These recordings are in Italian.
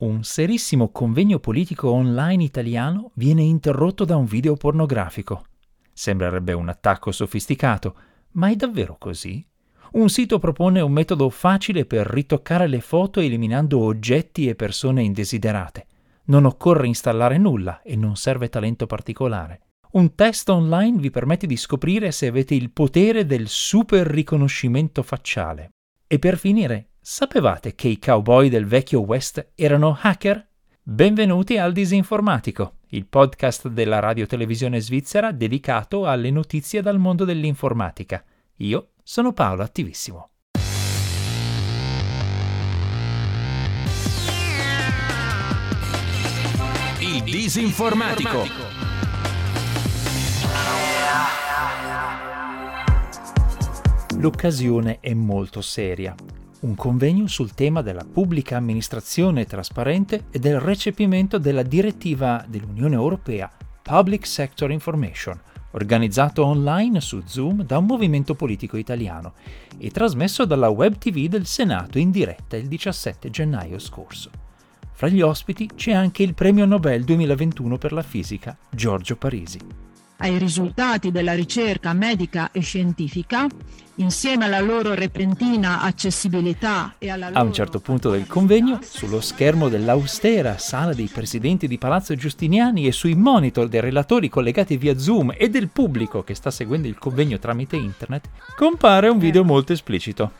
un serissimo convegno politico online italiano viene interrotto da un video pornografico. Sembrerebbe un attacco sofisticato, ma è davvero così? Un sito propone un metodo facile per ritoccare le foto eliminando oggetti e persone indesiderate. Non occorre installare nulla e non serve talento particolare. Un test online vi permette di scoprire se avete il potere del super riconoscimento facciale. E per finire, Sapevate che i cowboy del vecchio West erano hacker? Benvenuti al Disinformatico, il podcast della radiotelevisione svizzera dedicato alle notizie dal mondo dell'informatica. Io sono Paolo Attivissimo. Il Disinformatico. L'occasione è molto seria un convegno sul tema della pubblica amministrazione trasparente e del recepimento della direttiva dell'Unione Europea Public Sector Information, organizzato online su Zoom da un movimento politico italiano e trasmesso dalla web TV del Senato in diretta il 17 gennaio scorso. Fra gli ospiti c'è anche il premio Nobel 2021 per la fisica Giorgio Parisi ai risultati della ricerca medica e scientifica, insieme alla loro repentina accessibilità e alla loro... A un certo punto del convegno, sullo schermo dell'austera sala dei presidenti di Palazzo Giustiniani e sui monitor dei relatori collegati via Zoom e del pubblico che sta seguendo il convegno tramite internet, compare un video molto esplicito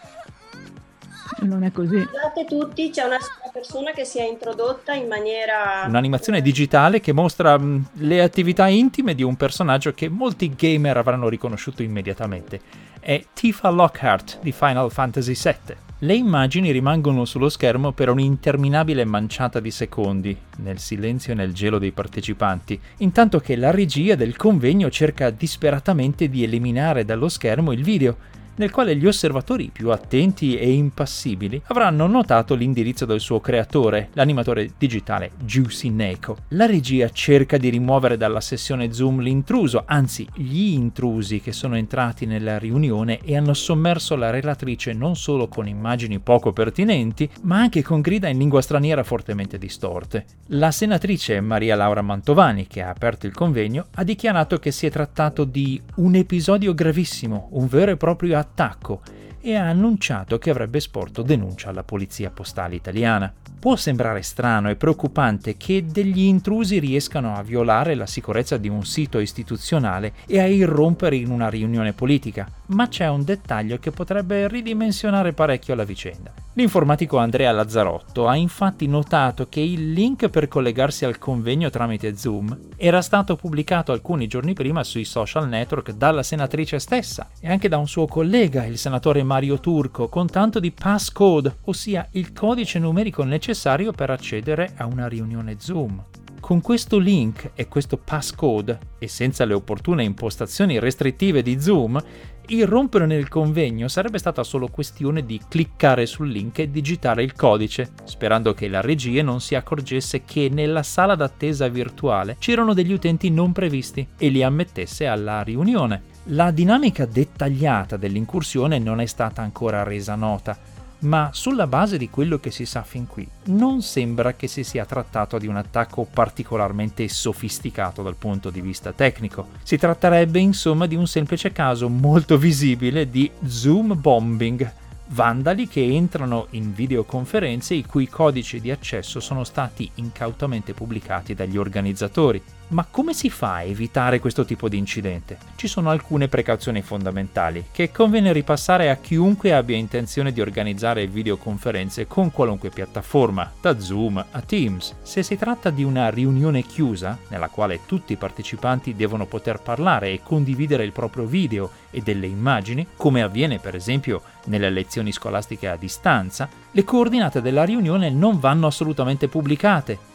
non è così. Scusate tutti, c'è una persona che si è introdotta in maniera... Un'animazione digitale che mostra mh, le attività intime di un personaggio che molti gamer avranno riconosciuto immediatamente. È Tifa Lockhart di Final Fantasy VII. Le immagini rimangono sullo schermo per un'interminabile manciata di secondi, nel silenzio e nel gelo dei partecipanti, intanto che la regia del convegno cerca disperatamente di eliminare dallo schermo il video, nel quale gli osservatori più attenti e impassibili avranno notato l'indirizzo del suo creatore, l'animatore digitale Juicy Neko. La regia cerca di rimuovere dalla sessione Zoom l'intruso, anzi gli intrusi che sono entrati nella riunione e hanno sommerso la relatrice non solo con immagini poco pertinenti, ma anche con grida in lingua straniera fortemente distorte. La senatrice Maria Laura Mantovani, che ha aperto il convegno, ha dichiarato che si è trattato di un episodio gravissimo, un vero e proprio attacco attacco e ha annunciato che avrebbe sporto denuncia alla Polizia Postale Italiana. Può sembrare strano e preoccupante che degli intrusi riescano a violare la sicurezza di un sito istituzionale e a irrompere in una riunione politica, ma c'è un dettaglio che potrebbe ridimensionare parecchio la vicenda. L'informatico Andrea Lazzarotto ha infatti notato che il link per collegarsi al convegno tramite Zoom era stato pubblicato alcuni giorni prima sui social network dalla senatrice stessa e anche da un suo collega, il senatore Mario Turco, con tanto di passcode, ossia il codice numerico necessario per accedere a una riunione Zoom. Con questo link e questo passcode, e senza le opportune impostazioni restrittive di Zoom, irrompere nel convegno sarebbe stata solo questione di cliccare sul link e digitare il codice, sperando che la regia non si accorgesse che nella sala d'attesa virtuale c'erano degli utenti non previsti e li ammettesse alla riunione. La dinamica dettagliata dell'incursione non è stata ancora resa nota, ma sulla base di quello che si sa fin qui, non sembra che si sia trattato di un attacco particolarmente sofisticato dal punto di vista tecnico. Si tratterebbe insomma di un semplice caso molto visibile di zoom bombing, vandali che entrano in videoconferenze i cui codici di accesso sono stati incautamente pubblicati dagli organizzatori. Ma come si fa a evitare questo tipo di incidente? Ci sono alcune precauzioni fondamentali che conviene ripassare a chiunque abbia intenzione di organizzare videoconferenze con qualunque piattaforma, da Zoom a Teams. Se si tratta di una riunione chiusa, nella quale tutti i partecipanti devono poter parlare e condividere il proprio video e delle immagini, come avviene per esempio nelle lezioni scolastiche a distanza, le coordinate della riunione non vanno assolutamente pubblicate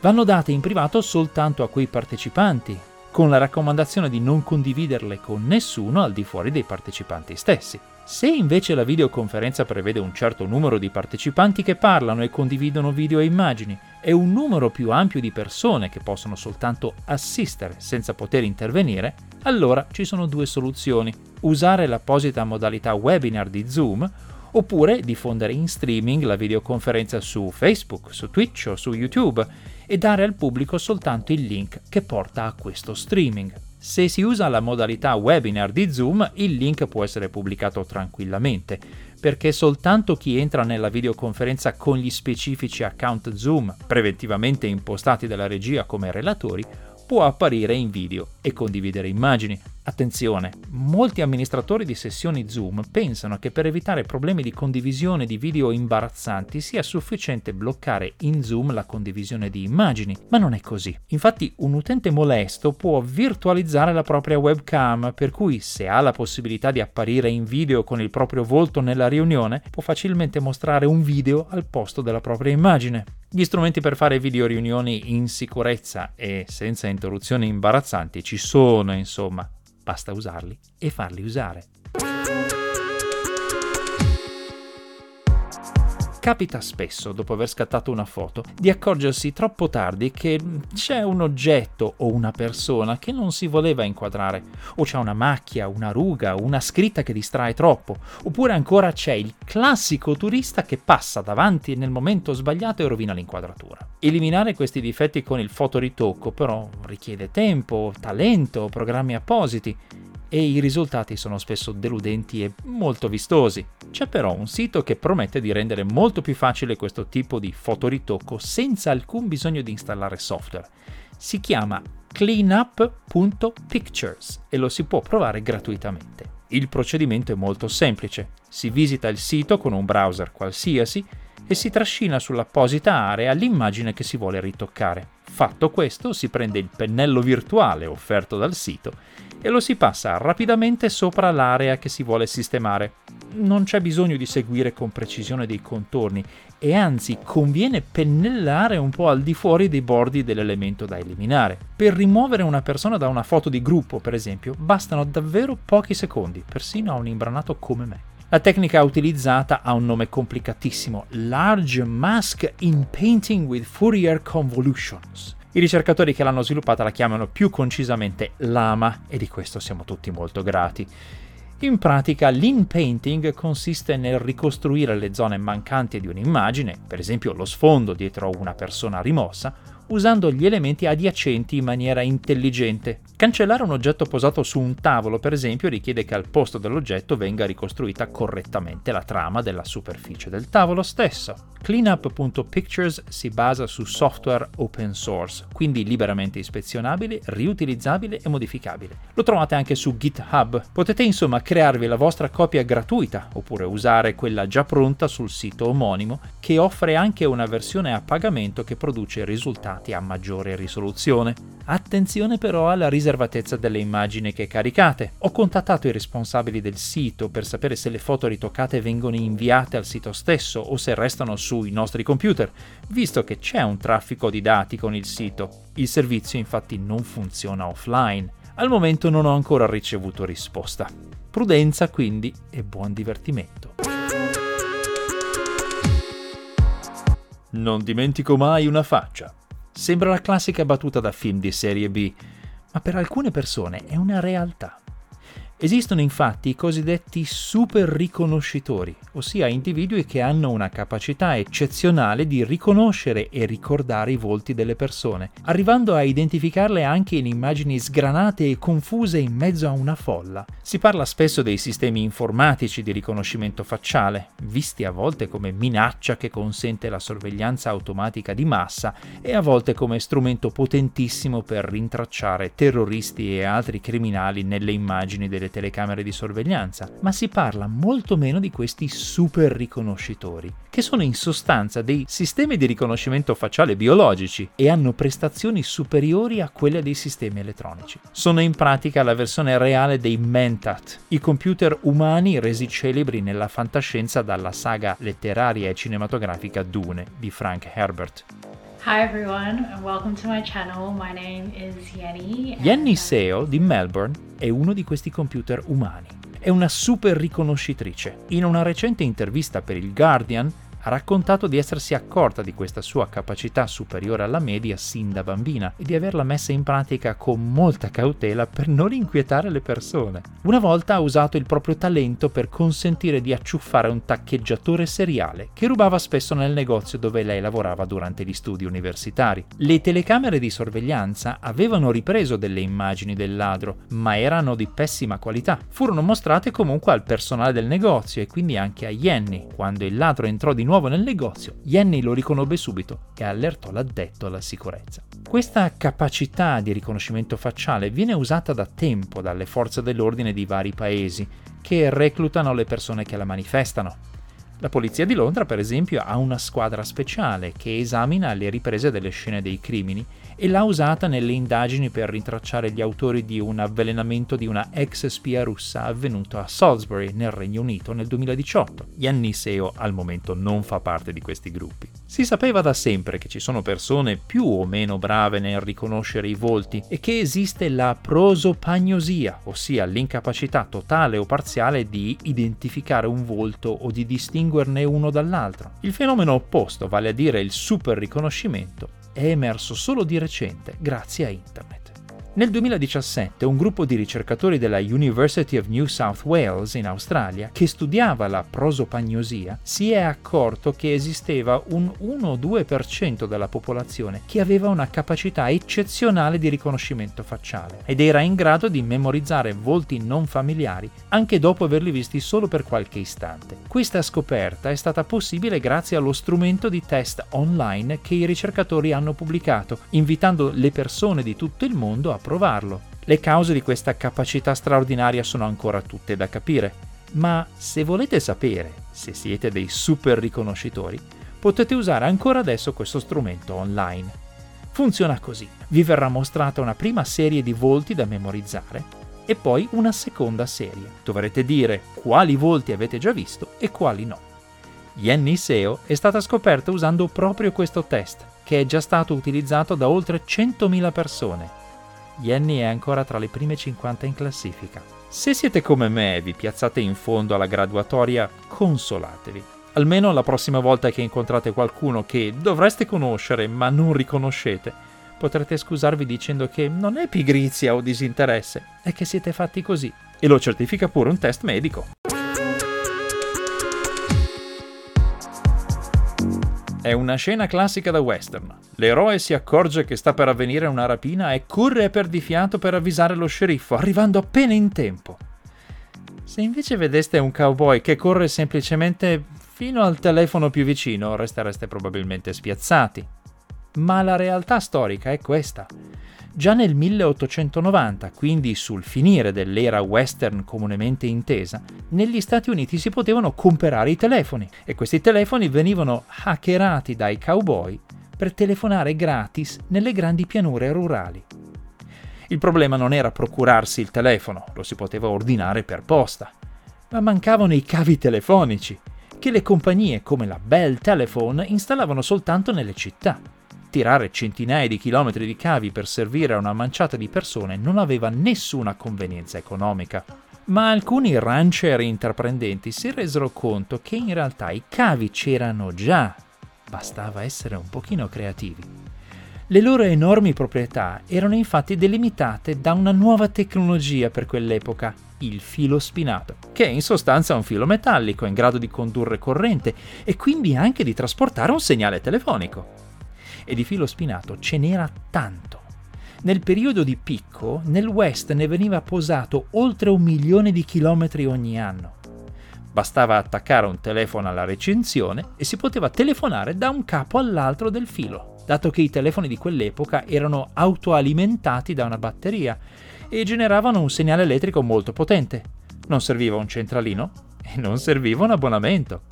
vanno date in privato soltanto a quei partecipanti, con la raccomandazione di non condividerle con nessuno al di fuori dei partecipanti stessi. Se invece la videoconferenza prevede un certo numero di partecipanti che parlano e condividono video e immagini e un numero più ampio di persone che possono soltanto assistere senza poter intervenire, allora ci sono due soluzioni. Usare l'apposita modalità webinar di Zoom oppure diffondere in streaming la videoconferenza su Facebook, su Twitch o su YouTube e dare al pubblico soltanto il link che porta a questo streaming. Se si usa la modalità webinar di Zoom, il link può essere pubblicato tranquillamente, perché soltanto chi entra nella videoconferenza con gli specifici account Zoom preventivamente impostati dalla regia come relatori può apparire in video e condividere immagini. Attenzione, molti amministratori di sessioni Zoom pensano che per evitare problemi di condivisione di video imbarazzanti sia sufficiente bloccare in Zoom la condivisione di immagini, ma non è così. Infatti un utente molesto può virtualizzare la propria webcam, per cui se ha la possibilità di apparire in video con il proprio volto nella riunione, può facilmente mostrare un video al posto della propria immagine. Gli strumenti per fare video riunioni in sicurezza e senza interruzioni imbarazzanti ci sono, insomma, basta usarli e farli usare. Capita spesso, dopo aver scattato una foto, di accorgersi troppo tardi che c'è un oggetto o una persona che non si voleva inquadrare, o c'è una macchia, una ruga, una scritta che distrae troppo, oppure ancora c'è il classico turista che passa davanti nel momento sbagliato e rovina l'inquadratura. Eliminare questi difetti con il fotoritocco però richiede tempo, talento, programmi appositi e i risultati sono spesso deludenti e molto vistosi. C'è però un sito che promette di rendere molto più facile questo tipo di fotoritocco senza alcun bisogno di installare software. Si chiama cleanup.pictures e lo si può provare gratuitamente. Il procedimento è molto semplice. Si visita il sito con un browser qualsiasi e si trascina sull'apposita area l'immagine che si vuole ritoccare. Fatto questo, si prende il pennello virtuale offerto dal sito e lo si passa rapidamente sopra l'area che si vuole sistemare. Non c'è bisogno di seguire con precisione dei contorni e anzi conviene pennellare un po' al di fuori dei bordi dell'elemento da eliminare. Per rimuovere una persona da una foto di gruppo, per esempio, bastano davvero pochi secondi, persino a un imbranato come me. La tecnica utilizzata ha un nome complicatissimo, Large Mask in Painting with Fourier Convolutions. I ricercatori che l'hanno sviluppata la chiamano più concisamente Lama e di questo siamo tutti molto grati. In pratica l'in-painting consiste nel ricostruire le zone mancanti di un'immagine, per esempio lo sfondo dietro una persona rimossa, usando gli elementi adiacenti in maniera intelligente. Cancellare un oggetto posato su un tavolo, per esempio, richiede che al posto dell'oggetto venga ricostruita correttamente la trama della superficie del tavolo stesso. Cleanup.pictures si basa su software open source, quindi liberamente ispezionabile, riutilizzabile e modificabile. Lo trovate anche su GitHub. Potete insomma crearvi la vostra copia gratuita oppure usare quella già pronta sul sito omonimo che offre anche una versione a pagamento che produce risultati a maggiore risoluzione. Attenzione però alla riservatezza delle immagini che caricate. Ho contattato i responsabili del sito per sapere se le foto ritoccate vengono inviate al sito stesso o se restano sui nostri computer, visto che c'è un traffico di dati con il sito. Il servizio infatti non funziona offline. Al momento non ho ancora ricevuto risposta. Prudenza quindi e buon divertimento. Non dimentico mai una faccia. Sembra la classica battuta da film di serie B, ma per alcune persone è una realtà. Esistono infatti i cosiddetti super riconoscitori, ossia individui che hanno una capacità eccezionale di riconoscere e ricordare i volti delle persone, arrivando a identificarle anche in immagini sgranate e confuse in mezzo a una folla. Si parla spesso dei sistemi informatici di riconoscimento facciale, visti a volte come minaccia che consente la sorveglianza automatica di massa e a volte come strumento potentissimo per rintracciare terroristi e altri criminali nelle immagini delle delle telecamere di sorveglianza, ma si parla molto meno di questi super riconoscitori, che sono in sostanza dei sistemi di riconoscimento facciale biologici e hanno prestazioni superiori a quelle dei sistemi elettronici. Sono in pratica la versione reale dei Mentat, i computer umani resi celebri nella fantascienza dalla saga letteraria e cinematografica Dune di Frank Herbert. Hi everyone and welcome to my channel. My name is Yenny. Yenny Seo di Melbourne è uno di questi computer umani. È una super riconoscitrice. In una recente intervista per il Guardian ha raccontato di essersi accorta di questa sua capacità superiore alla media sin da bambina e di averla messa in pratica con molta cautela per non inquietare le persone. Una volta ha usato il proprio talento per consentire di acciuffare un taccheggiatore seriale che rubava spesso nel negozio dove lei lavorava durante gli studi universitari. Le telecamere di sorveglianza avevano ripreso delle immagini del ladro, ma erano di pessima qualità. Furono mostrate comunque al personale del negozio e quindi anche a Jenny. Quando il ladro entrò di nuovo nel negozio, Jenny lo riconobbe subito e allertò l'addetto alla sicurezza. Questa capacità di riconoscimento facciale viene usata da tempo dalle forze dell'ordine di vari paesi che reclutano le persone che la manifestano. La polizia di Londra, per esempio, ha una squadra speciale che esamina le riprese delle scene dei crimini e l'ha usata nelle indagini per rintracciare gli autori di un avvelenamento di una ex spia russa avvenuto a Salisbury, nel Regno Unito, nel 2018. Yanniseo al momento non fa parte di questi gruppi. Si sapeva da sempre che ci sono persone più o meno brave nel riconoscere i volti e che esiste la prosopagnosia, ossia l'incapacità totale o parziale di identificare un volto o di distinguerne uno dall'altro. Il fenomeno opposto, vale a dire il super riconoscimento, è emerso solo di recente grazie a Internet. Nel 2017 un gruppo di ricercatori della University of New South Wales in Australia, che studiava la prosopagnosia, si è accorto che esisteva un 1-2% della popolazione che aveva una capacità eccezionale di riconoscimento facciale ed era in grado di memorizzare volti non familiari anche dopo averli visti solo per qualche istante. Questa scoperta è stata possibile grazie allo strumento di test online che i ricercatori hanno pubblicato, invitando le persone di tutto il mondo a provarlo. Le cause di questa capacità straordinaria sono ancora tutte da capire, ma se volete sapere se siete dei super riconoscitori, potete usare ancora adesso questo strumento online. Funziona così. Vi verrà mostrata una prima serie di volti da memorizzare e poi una seconda serie. Dovrete dire quali volti avete già visto e quali no. Yenny Seo è stata scoperta usando proprio questo test, che è già stato utilizzato da oltre 100.000 persone Yenny è ancora tra le prime 50 in classifica. Se siete come me e vi piazzate in fondo alla graduatoria, consolatevi. Almeno la prossima volta che incontrate qualcuno che dovreste conoscere ma non riconoscete, potrete scusarvi dicendo che non è pigrizia o disinteresse, è che siete fatti così. E lo certifica pure un test medico. È una scena classica da western. L'eroe si accorge che sta per avvenire una rapina e corre a perdifiato per avvisare lo sceriffo, arrivando appena in tempo. Se invece vedeste un cowboy che corre semplicemente fino al telefono più vicino, restereste probabilmente spiazzati. Ma la realtà storica è questa. Già nel 1890, quindi sul finire dell'era western comunemente intesa, negli Stati Uniti si potevano comprare i telefoni e questi telefoni venivano hackerati dai cowboy per telefonare gratis nelle grandi pianure rurali. Il problema non era procurarsi il telefono, lo si poteva ordinare per posta, ma mancavano i cavi telefonici, che le compagnie come la Bell Telephone installavano soltanto nelle città. Tirare centinaia di chilometri di cavi per servire a una manciata di persone non aveva nessuna convenienza economica. Ma alcuni rancher intraprendenti si resero conto che in realtà i cavi c'erano già, bastava essere un pochino creativi. Le loro enormi proprietà erano infatti delimitate da una nuova tecnologia per quell'epoca, il filo spinato, che è in sostanza un filo metallico in grado di condurre corrente e quindi anche di trasportare un segnale telefonico e di filo spinato ce n'era tanto. Nel periodo di picco, nel West ne veniva posato oltre un milione di chilometri ogni anno. Bastava attaccare un telefono alla recensione e si poteva telefonare da un capo all'altro del filo, dato che i telefoni di quell'epoca erano autoalimentati da una batteria e generavano un segnale elettrico molto potente. Non serviva un centralino e non serviva un abbonamento.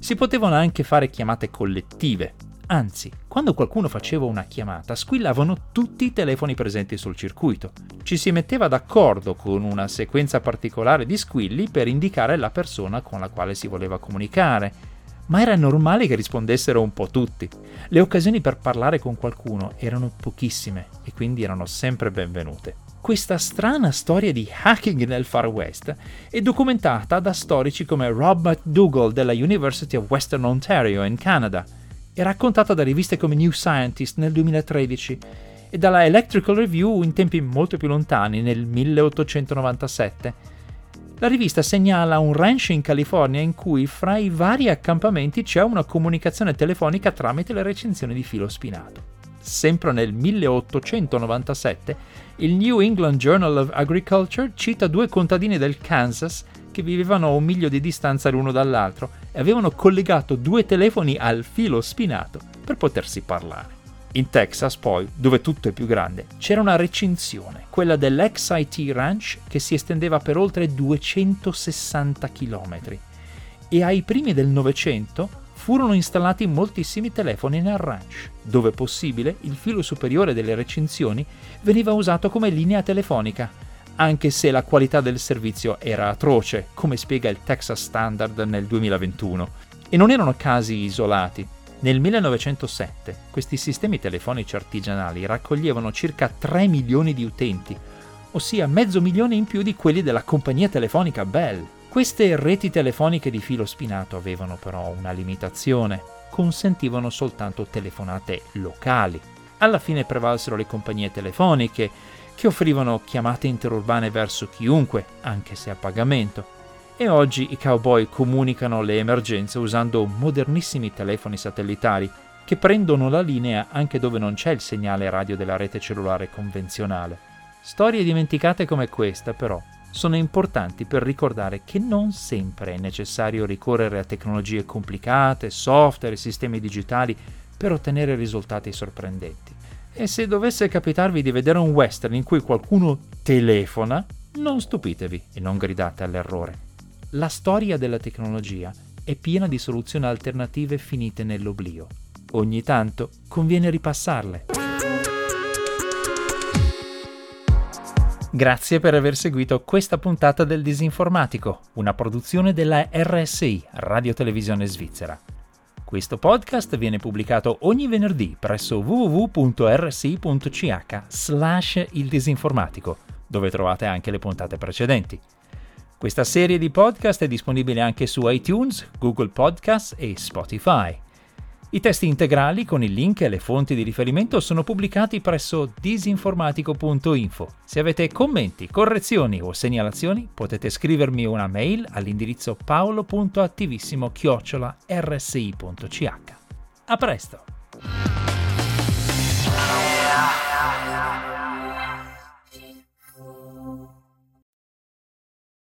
Si potevano anche fare chiamate collettive, Anzi, quando qualcuno faceva una chiamata, squillavano tutti i telefoni presenti sul circuito. Ci si metteva d'accordo con una sequenza particolare di squilli per indicare la persona con la quale si voleva comunicare. Ma era normale che rispondessero un po' tutti. Le occasioni per parlare con qualcuno erano pochissime e quindi erano sempre benvenute. Questa strana storia di hacking nel Far West è documentata da storici come Rob McDougall della University of Western Ontario in Canada e raccontata da riviste come New Scientist nel 2013 e dalla Electrical Review in tempi molto più lontani, nel 1897. La rivista segnala un ranch in California in cui fra i vari accampamenti c'è una comunicazione telefonica tramite le recensioni di filo spinato. Sempre nel 1897, il New England Journal of Agriculture cita due contadini del Kansas che vivevano a un miglio di distanza l'uno dall'altro e avevano collegato due telefoni al filo spinato per potersi parlare. In Texas, poi, dove tutto è più grande, c'era una recinzione, quella dell'XIT Ranch, che si estendeva per oltre 260 km. E ai primi del Novecento furono installati moltissimi telefoni nel ranch, dove possibile il filo superiore delle recinzioni veniva usato come linea telefonica, anche se la qualità del servizio era atroce, come spiega il Texas Standard nel 2021. E non erano casi isolati. Nel 1907 questi sistemi telefonici artigianali raccoglievano circa 3 milioni di utenti, ossia mezzo milione in più di quelli della compagnia telefonica Bell. Queste reti telefoniche di filo spinato avevano però una limitazione, consentivano soltanto telefonate locali. Alla fine prevalsero le compagnie telefoniche, che offrivano chiamate interurbane verso chiunque, anche se a pagamento e oggi i cowboy comunicano le emergenze usando modernissimi telefoni satellitari che prendono la linea anche dove non c'è il segnale radio della rete cellulare convenzionale. Storie dimenticate come questa, però, sono importanti per ricordare che non sempre è necessario ricorrere a tecnologie complicate, software e sistemi digitali per ottenere risultati sorprendenti. E se dovesse capitarvi di vedere un western in cui qualcuno telefona, non stupitevi e non gridate all'errore. La storia della tecnologia è piena di soluzioni alternative finite nell'oblio. Ogni tanto conviene ripassarle. Grazie per aver seguito questa puntata del Disinformatico, una produzione della RSI, Radio Televisione Svizzera. Questo podcast viene pubblicato ogni venerdì presso www.rsi.ch slash il disinformatico, dove trovate anche le puntate precedenti. Questa serie di podcast è disponibile anche su iTunes, Google Podcast e Spotify. I testi integrali con il link e le fonti di riferimento sono pubblicati presso disinformatico.info. Se avete commenti, correzioni o segnalazioni potete scrivermi una mail all'indirizzo paolo.attivissimo-rsi.ch. A presto!